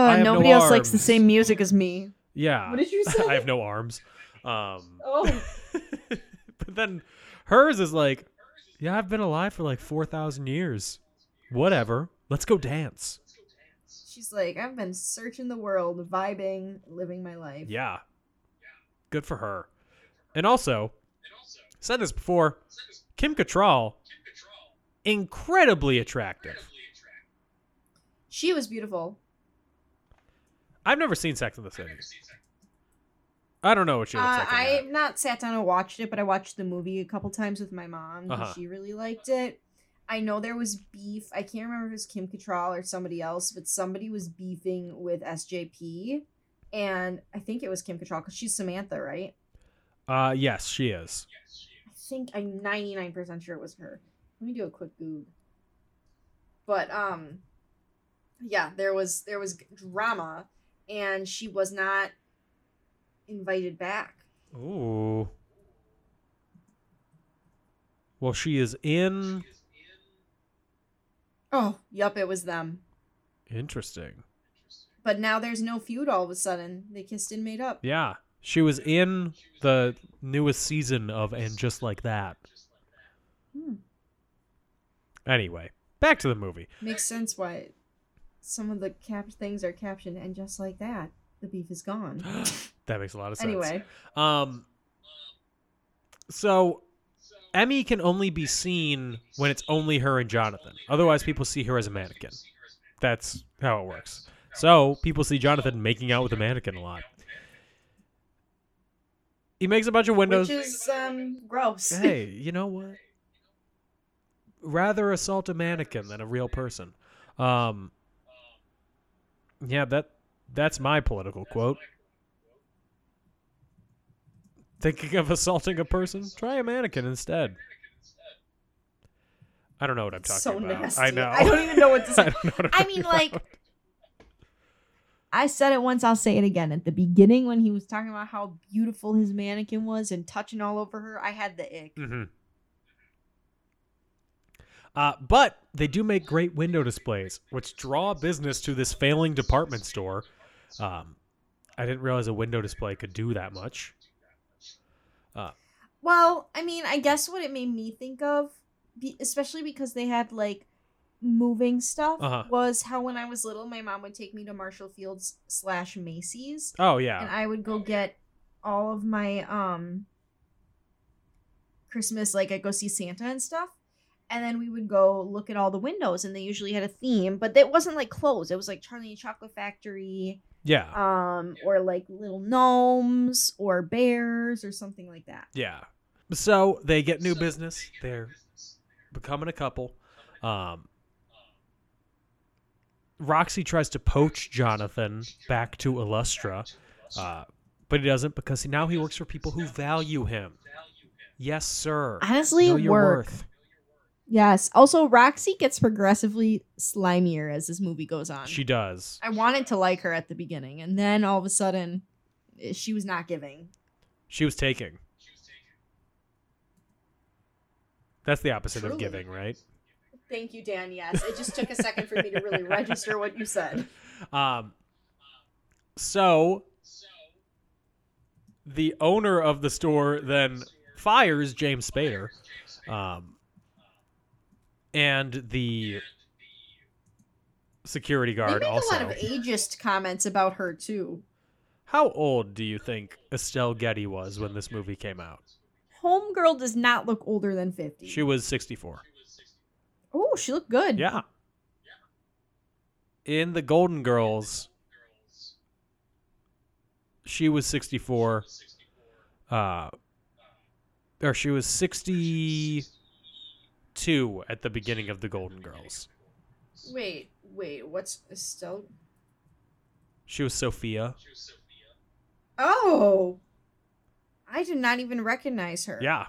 I have nobody no else likes the same music as me. Yeah. What did you say? I have no arms. Um, Oh. but then hers is like, yeah, I've been alive for like 4,000 years. Whatever. Let's go dance. She's like, I've been searching the world, vibing, living my life. Yeah. Good for her. And also, said this before, Kim Cattrall, incredibly attractive. She was beautiful. I've never seen Sex in the City. I don't know what she looks Uh, like. I've not sat down and watched it, but I watched the movie a couple times with my mom. Uh-huh. She really liked it. I know there was beef. I can't remember if it was Kim Cattrall or somebody else, but somebody was beefing with SJP, and I think it was Kim Cattrall because she's Samantha, right? Uh, yes, she is. I think I'm 99% sure it was her. Let me do a quick Goog. But um yeah, there was there was drama and she was not invited back. Ooh. Well, she is in. Oh, yup, it was them. Interesting. But now there's no feud all of a sudden. They kissed and made up. Yeah. She was in the newest season of And Just Like That. Hmm. Anyway, back to the movie. Makes sense why some of the cap things are captioned and just like that, the beef is gone. That makes a lot of sense. anyway, Um so Emmy can only be seen when it's only her and Jonathan. Otherwise people see her as a mannequin. That's how it works. So people see Jonathan making out with a mannequin a lot. He makes a bunch of windows. which is um gross. hey, you know what? Rather assault a mannequin than a real person. Um Yeah, that that's my political quote. Thinking of assaulting a person? Try a mannequin instead. I don't know what I'm talking so about. nasty. I know. I don't even know what to I say. don't know what I'm I talking mean, like, about. I said it once, I'll say it again. At the beginning, when he was talking about how beautiful his mannequin was and touching all over her, I had the ick. Mm-hmm. Uh, but they do make great window displays, which draw business to this failing department store. Um, I didn't realize a window display could do that much. Well, I mean, I guess what it made me think of, especially because they had like moving stuff, Uh-huh. was how when I was little, my mom would take me to Marshall Fields slash Macy's, Oh yeah, and I would go get all of my um Christmas, like I'd go see Santa and stuff. And then we would go look at all the windows, and they usually had a theme, but it wasn't like clothes. It was like Charlie and Chocolate Factory, yeah, um, or like little gnomes or bears or something like that. yeah. So they get new business. They're becoming a couple. Um, Roxy tries to poach Jonathan back to Illustra, uh, but he doesn't because now he works for people who value him. Yes, sir. Honestly, know your work. worth. Yes. Also, Roxy gets progressively slimier as this movie goes on. She does. I wanted to like her at the beginning, and then all of a sudden, eh, she was not giving. She was taking. That's the opposite of giving, right? Thank you, Dan. Yes, it just took a second for me to really register what you said. Um, so the owner of the store then fires James Spader, um, and the security guard. They make also. a lot of ageist comments about her too. How old do you think Estelle Getty was when this movie came out? Homegirl does not look older than fifty. She was 64. oh, she looked good. Yeah. In the Golden Girls, she was 64. Uh, or she was 62 at the beginning of the Golden Girls. Wait, wait. What's Estelle? She was Sophia. Oh, I did not even recognize her. Yeah.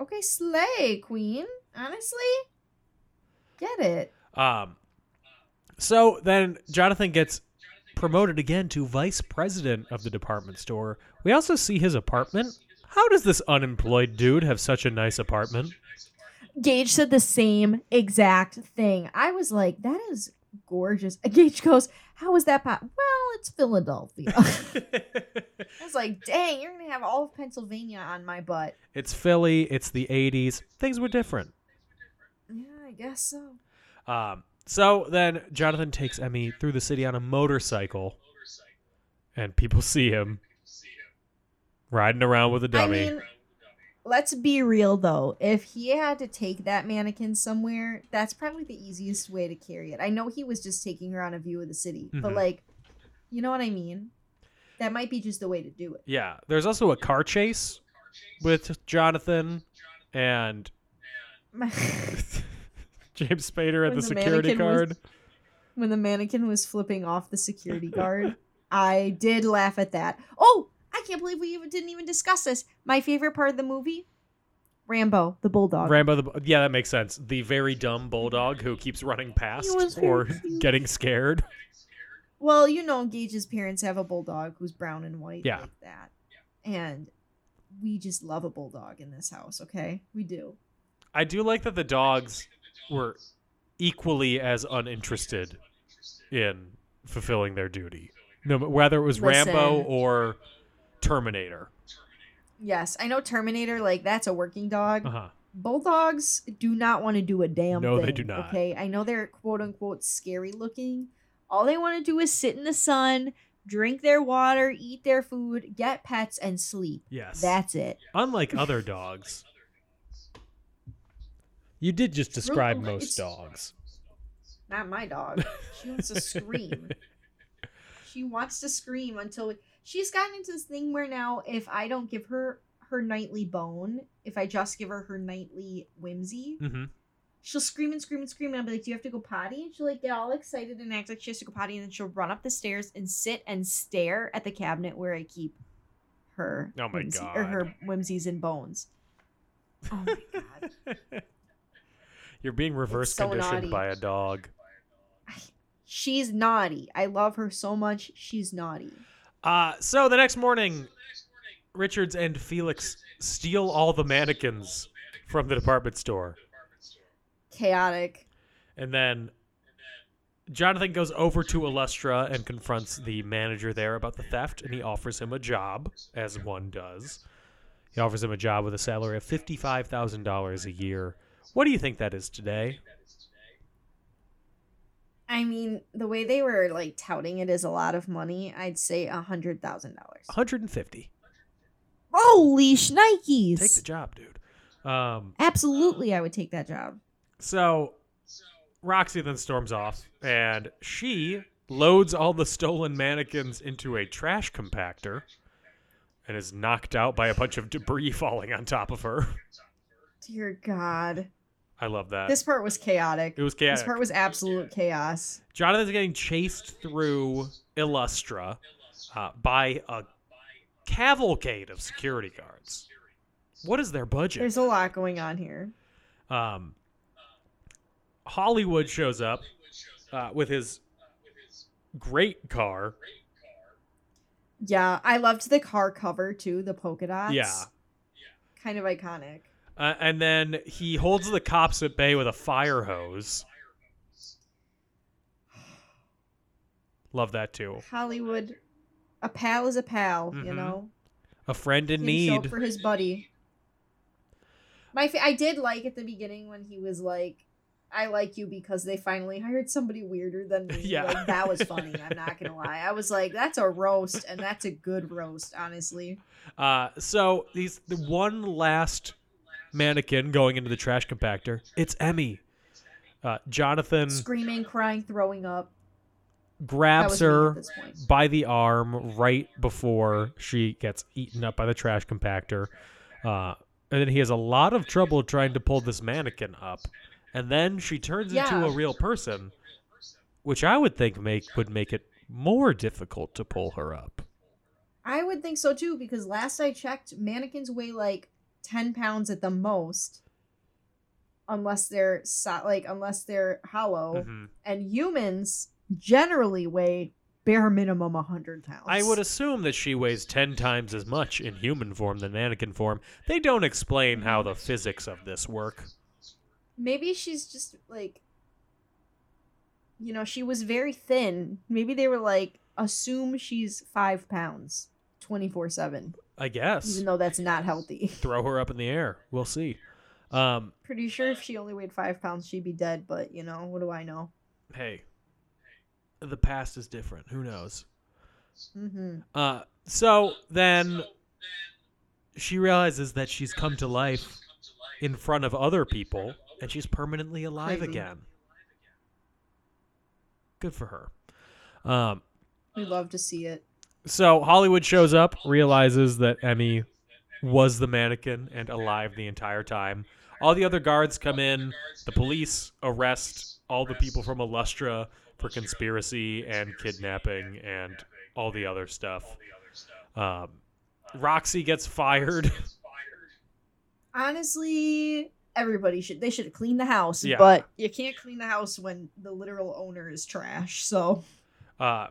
Okay, slay, queen. Honestly, get it. Um, so then Jonathan gets promoted again to vice president of the department store. We also see his apartment. How does this unemployed dude have such a nice apartment? Gage said the same exact thing. I was like, that is gorgeous. Gage goes, How is that pot? Well, it's Philadelphia. I was like, dang, you're gonna have all of Pennsylvania on my butt. It's Philly. It's the '80s. Things were different. Yeah, I guess so. Um, so then Jonathan takes Emmy through the city on a motorcycle, and people see him riding around with a dummy. I mean, let's be real though. If he had to take that mannequin somewhere, that's probably the easiest way to carry it. I know he was just taking her on a view of the city, but Mhm. like, you know what I mean? That might be just the way to do it. yeah, there's also a car chase with Jonathan and James Spader at the the security mannequin was- guard. when the mannequin was flipping off the security guard, I did laugh at that. Oh, I can't believe we even didn't even discuss this. My favorite part of the movie, Rambo, the bulldog. Rambo, the yeah, that makes sense. The very dumb bulldog who keeps running past or cute. getting scared. Well, you know, Gage's parents have a bulldog who's brown and white Yeah. like that. And we just love a bulldog in this house, okay? We do. I do like that the dogs were equally as uninterested in fulfilling their duty, no, matter whether it was Rambo or Terminator. Yes, I know Terminator, like, that's a working dog. Uh huh. Bulldogs do not want to do a damn No, thing. they do not. Okay, I know they're quote unquote scary looking. All they want to do is sit in the sun, drink their water, eat their food, get pets, and sleep. Yes. That's it. Unlike other dogs. You did just describe Really? most dogs. Not my dog. She wants to scream. She wants to scream until she's gotten into this thing where now if I don't give her her nightly bone, if I just give her her nightly whimsy, hmm she'll scream and scream and scream and I'll be like, Do you have to go potty? And she'll like get all excited and act like she has to go potty and then she'll run up the stairs and sit and stare at the cabinet where I keep her Oh my whimsy, or her whimsies and bones. Oh my god. You're being reverse so conditioned naughty. by a dog. She's naughty. I love her so much. She's naughty. Uh, so the next morning, Richards and Felix steal all the mannequins from the department store. Chaotic. And then Jonathan goes over to Illustra and confronts the manager there about the theft, and he offers him a job, as one does. He offers him a job with a salary of $55,000 a year. What do you think that is today? I mean, the way they were like touting it is a lot of money, I'd say a hundred thousand dollars. 150. Holy shnikes! Take the job, dude. Um, Absolutely, I would take that job. So Roxy then storms off, and she loads all the stolen mannequins into a trash compactor and is knocked out by a bunch of debris falling on top of her. Dear God, I love that. this part was chaotic. it was chaotic. This part was absolute chaos. Jonathan's getting chased through Illustra uh, by a cavalcade of security guards. What is their budget? There's a lot going on here. Um, Hollywood shows up uh, with his great car. Yeah, I loved the car cover too, the polka dots. Yeah. kind of iconic. Uh, and then he holds the cops at bay with a fire hose. Love that too. Hollywood, a pal is a pal, you Mhm. know. A friend in He show up need. for his buddy. My fa- I did like at the beginning when he was like, "I like you because they finally hired somebody weirder than me." Yeah. like, that was funny. I'm not gonna lie. I was like, "That's a roast," and that's a good roast, honestly. Uh, so these the one last mannequin going into the trash compactor. It's Emmy. Uh, Jonathan Screaming, crying, throwing up. That grabs was me her at this point. by the arm right before she gets eaten up by the trash compactor. Uh, and then he has a lot of trouble trying to pull this mannequin up. And then she turns into Yeah. a real person, which I would think make would make it more difficult to pull her up. I would think so too because last I checked, mannequins weigh like ten pounds at the most, unless they're so- like unless they're hollow. Mhm. and humans generally weigh bare minimum 100 pounds. I would assume that she weighs 10 times as much in human form than mannequin form. They don't explain how the physics of this work. Maybe she's just like, you know, she was very thin. Maybe they were like, assume she's five pounds, 24 7, I guess. even though that's not healthy. Throw her up in the air. We'll see. Um, Pretty sure if she only weighed five pounds, she'd be dead, but you know, what do I know? hey, the past is different. Who knows? hmm Uh, so then she realizes that she's come to life in front of other people and she's permanently alive Crazy. again. Good for her. Um, We love to see it. So Hollywood shows up, realizes that Emmy was the mannequin and alive the entire time. All the other guards come in. The police arrest all the people from Illustra for conspiracy and kidnapping and all the other stuff. Um, Roxy gets fired. Honestly, everybody should they should have cleaned the house, Yeah. but you can't clean the house when the literal owner is trash. So Uh,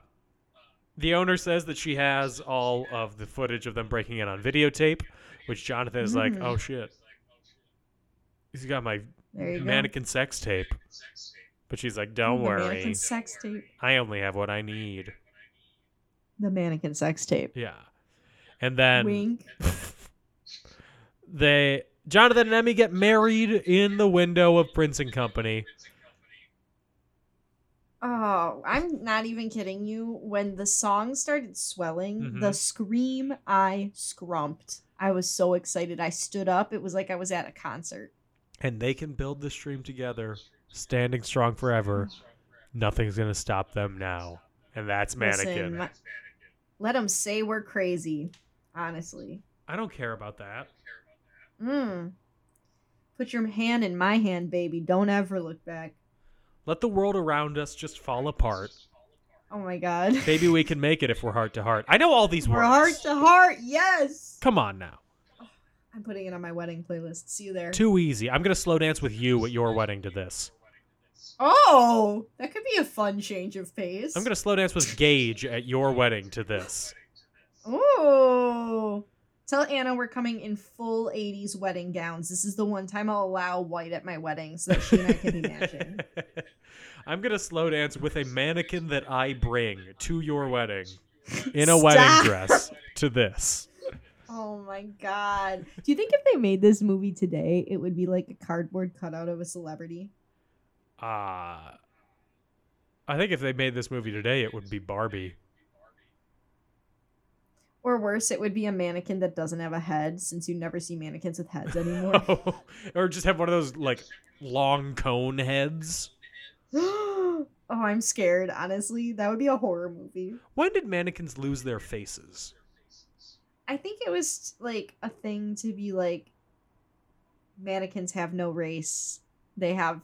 the owner says that she has all of the footage of them breaking in on videotape, which Jonathan is like, Mm. "Oh shit, he's got my mannequin sex tape." But she's like, "Don't the worry, mannequin sex tape. I only have what I need." The mannequin sex tape. Yeah, and then Wink. they Jonathan and Emmy get married in the window of Prince and Company. Oh, I'm not even kidding you. When the song started swelling, Mhm. the scream I scrumped. I was so excited. I stood up. It was like I was at a concert. and they can build this dream together, standing strong forever. Nothing's gonna stop them now, and that's Mannequin. My- let them say we're crazy. Honestly. I don't care about that. Mm. Put your hand in my hand, baby. Don't ever look back. Let the world around us just fall apart. Oh my god. Maybe we can make it if we're heart to heart. I know all these We're words. heart to heart. Yes. Come on now. I'm putting it on my wedding playlist. See you there. Too easy. I'm gonna slow dance with you at your wedding to this. Oh, that could be a fun change of pace. I'm gonna slow dance with Gage at your wedding to this. Ooh. Tell Anna we're coming in full 80s wedding gowns. This is the one time I'll allow white at my wedding so that she and I can be matching. I'm gonna slow dance with a mannequin that I bring to your wedding in a Stop. wedding dress to this. Oh my god. Do you think if they made this movie today, it would be like a cardboard cutout of a celebrity? Uh I think if they made this movie today, it would be Barbie. Or worse, it would be a mannequin that doesn't have a head since you never see mannequins with heads anymore. or just have one of those like long cone heads. oh, I'm scared, honestly. That would be a horror movie. When did mannequins lose their faces? I think it was like a thing to be like mannequins have no race. They have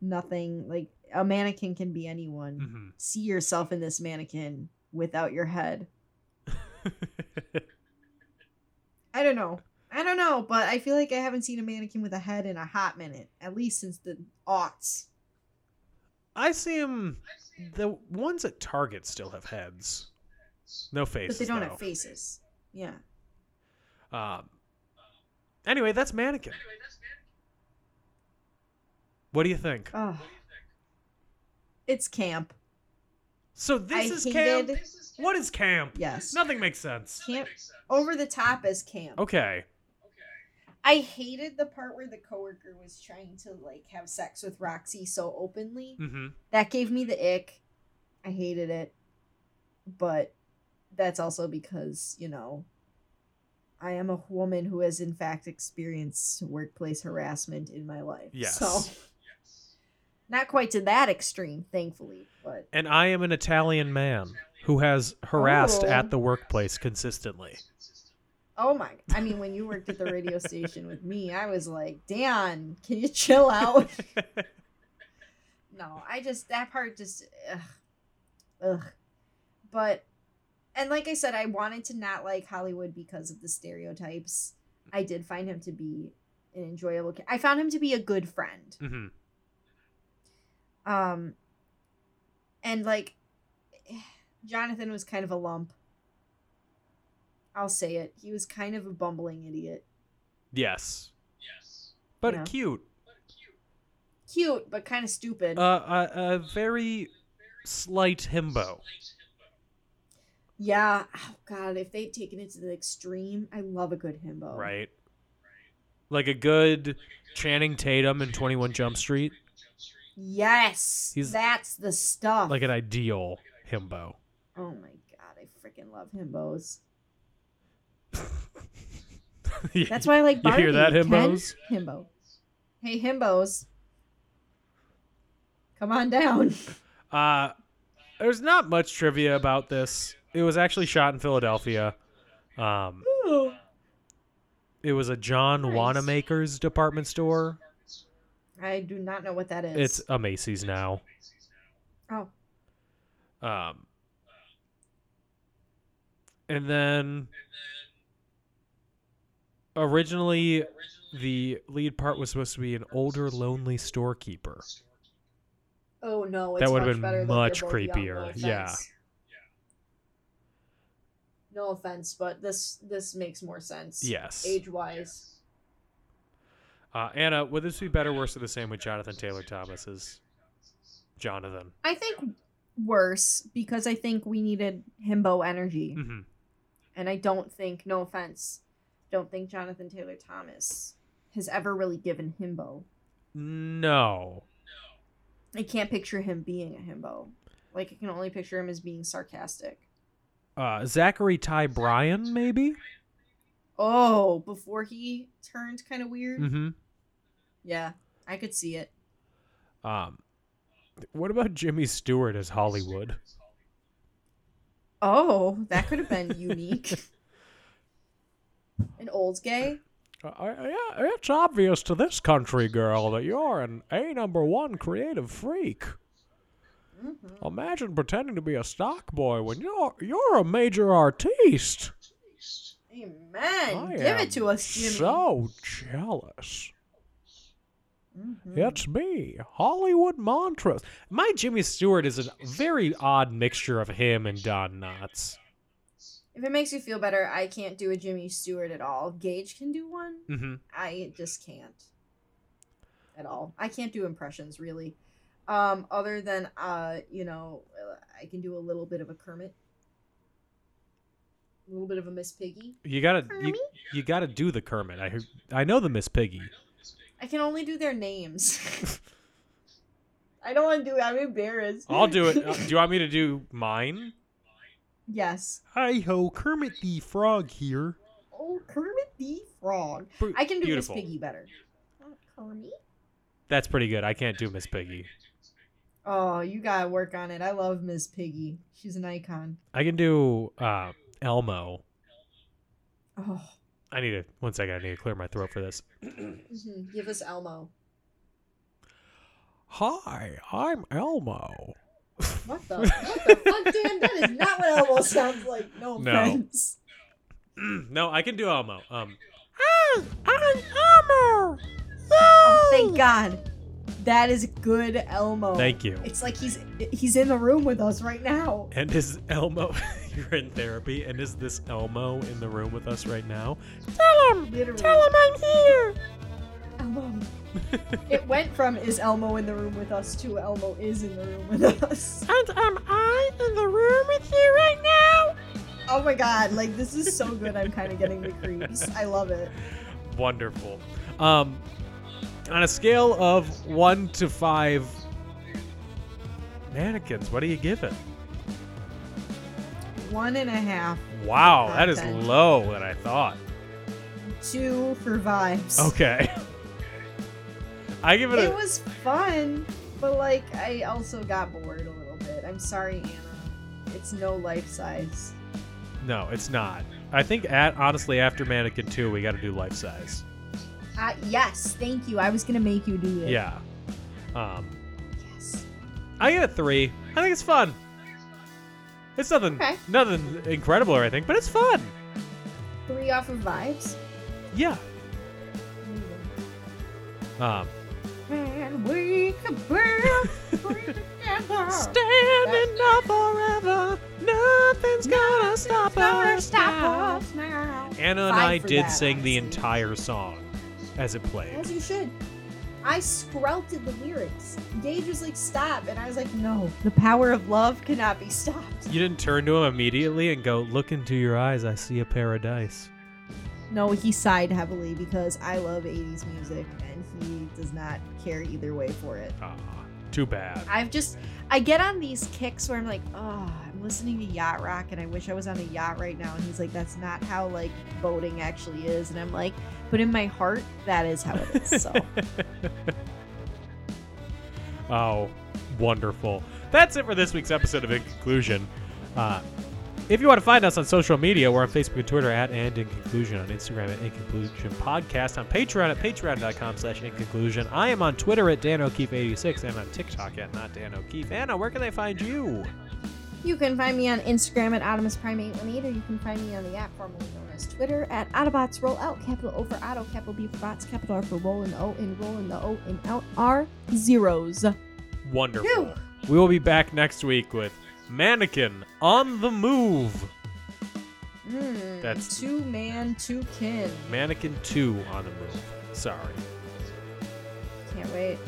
nothing like a mannequin can be anyone. hmm See yourself in this mannequin without your head. I don't know. I don't know, but I feel like I haven't seen a mannequin with a head in a hot minute, at least since the aughts. I see them. The ones at Target still have heads. No faces. But they don't though. have faces. Yeah. Um, anyway, that's mannequin. What do you think? Oh. It's camp. So this I is hated- camp. What is camp? Yes. Nothing makes sense. Camp over the top is camp. Okay. Okay. I hated the part where the coworker was trying to like have sex with Roxy so openly. Mm-hmm. That gave me the ick. I hated it. But that's also because, you know, I am a woman who has in fact experienced workplace harassment in my life. Yes. So not quite to that extreme, thankfully, but And I am an Italian man who has harassed Oh. at the workplace consistently. oh my I mean when you worked at the radio station with me, I was like, Dan, can you chill out? no, I just that part just ugh, ugh. But and like I said, I wanted to not like Hollywood because of the stereotypes. I did find him to be an enjoyable. I found him to be a good friend. hmm Um, and like Jonathan was kind of a lump. I'll say it. He was kind of a bumbling idiot. Yes. Yes. But Yeah. cute. Cute, but kind of stupid. Uh, a, a very slight himbo. Yeah. Oh god, if they'd taken it to the extreme, I love a good himbo. right? Like a good Channing Tatum in 21 Jump Street, Yes. He's- that's the stuff. like an ideal himbo. Oh my god, I freaking love himbos. That's why I like You hear that, Ken? himbos? Himbo. Hey, himbos. Come on down. Uh, there's not much trivia about this. It was actually shot in Philadelphia. Um, it was a John Nice. Wanamaker's department store. I do not know what that is. It's a Macy's now. oh, Um, and then originally the lead part was supposed to be an older, lonely storekeeper. oh no, it's That would've been better much both young, no creepier, yeah. No offense, but this this makes more sense. Yes. Age wise. Uh, Anna, would this be better, worse, or the same with Jonathan Taylor Thomas's Jonathan? I think worse because I think we needed himbo energy. hmm And I don't think, no offense, don't think Jonathan Taylor Thomas has ever really given himbo. No. I can't picture him being a himbo. Like I can only picture him as being sarcastic. Uh, Zachary Ty Bryan, maybe? Oh, before he turned kind of weird. Mm-hmm. Yeah, I could see it. Um, what about Jimmy Stewart as Hollywood? Oh, that could have been unique. An old gay. Uh, yeah, it's obvious to this country girl that you're an A number one creative freak. Mm-hmm. Imagine pretending to be a stock boy when you're you're a major artiste. Amen. I Give it to us, Jimmy. So jealous. Mhm. It's me, Hollywood Montrose. My Jimmy Stewart is a very odd mixture of him and Don Knotts. If it makes you feel better, I can't do a Jimmy Stewart at all. Gage can do one. Mm-hmm. I just can't at all. I can't do impressions really. Um, other than uh, you know, I can do a little bit of a Kermit, a little bit of a Miss Piggy. You gotta you, you gotta do the Kermit. I I know the Miss Piggy. I can only do their names. I don't want to do it. I'm embarrassed. I'll do it. Uh, do you want me to do mine? yes. Hi ho, Kermit the Frog here. Oh, Kermit the Frog. Br- I can do beautiful. Miss Piggy better. Oh, Kermit. That's pretty good. I can't do Miss Piggy. Oh, you gotta work on it. I love Miss Piggy. She's an icon. I can do uh, Elmo. Oh, I need to one second. I need to clear my throat for this. mhm. give us Elmo. Hi, I'm Elmo. What the? what the fuck, Dan? That is not what Elmo sounds like. No No. offense. no, I can do Elmo. Um, Hi, I'm Elmo. Oh, thank God. That is good Elmo. thank you. It's like he's he's in the room with us right now. And his Elmo? You're in therapy, and is this Elmo in the room with us right now? Tell him. Literally. Tell him I'm here. Elmo. it went from is Elmo in the room with us to Elmo is in the room with us. And am I in the room with you right now? Oh my god, like this is so good. I'm kind of getting the creeps. I love it. Wonderful. Um, on a scale of one to five mannequins, what do you give it? One and a half, Wow, that is 10. low than I thought. two for vibes. Okay. I give it a It a. was fun, but like I also got bored a little bit. I'm sorry, Anna. It's no life size. No, it's not. I think at honestly after Mannequin Two, we got to do life size. Uh, yes, thank you. I was gonna make you do it. Yeah. Um, Yes. I give it three. I think it's fun. It's nothing, Okay. nothing incredible or anything, but it's fun. Three off of vibes. Yeah. Um, And we could together. standing up forever, nothing's gonna stop us Stop us now. Anna and Five I did that, sing the entire song as it played. As you should. I scrouted the lyrics. Gage was like, stop. And I was like, no, the power of love cannot be stopped. You didn't turn to him immediately and go, "Look into your eyes. I see a paradise." No, he sighed heavily because I love 80s music and he does not care either way for it. Ah, too bad. I've just, I get on these kicks where I'm like, oh, Listening to yacht rock and I wish I was on a yacht right now. And he's like, that's not how like boating actually is. And I'm like, but in my heart, that is how it is. So Oh, wonderful. That's it for this week's episode of In Conclusion. Uh, if you want to find us on social media, we're on Facebook and Twitter at and In Conclusion, on Instagram at In Conclusion Podcast, on Patreon at patreon.com slash In Conclusion. I am on Twitter at Dan O'Keefe86 and on TikTok at Not Dan O'Keefe. Anna, where can they find you? You can find me on Instagram at Optimus Prime 818 or you can find me on the app formerly known as Twitter at Autobots Roll Out, capital O for Auto, capital B for Bots, capital R for Roll and O and Roll and the O and out are zeros. Wonderful. Phew. We will be back next week with Mannequin on the Move. Mm, That's- two man, two kin. Mannequin 2 on the Move. Sorry. Can't wait.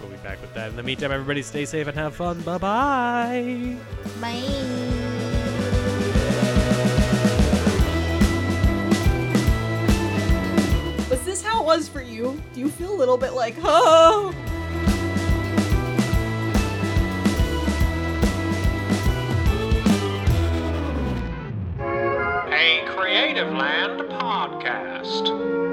We'll be back with that. In the meantime, everybody stay safe and have fun. Bye bye. Bye. Was this how it was for you? Do you feel a little bit like, oh? A Creative Land podcast.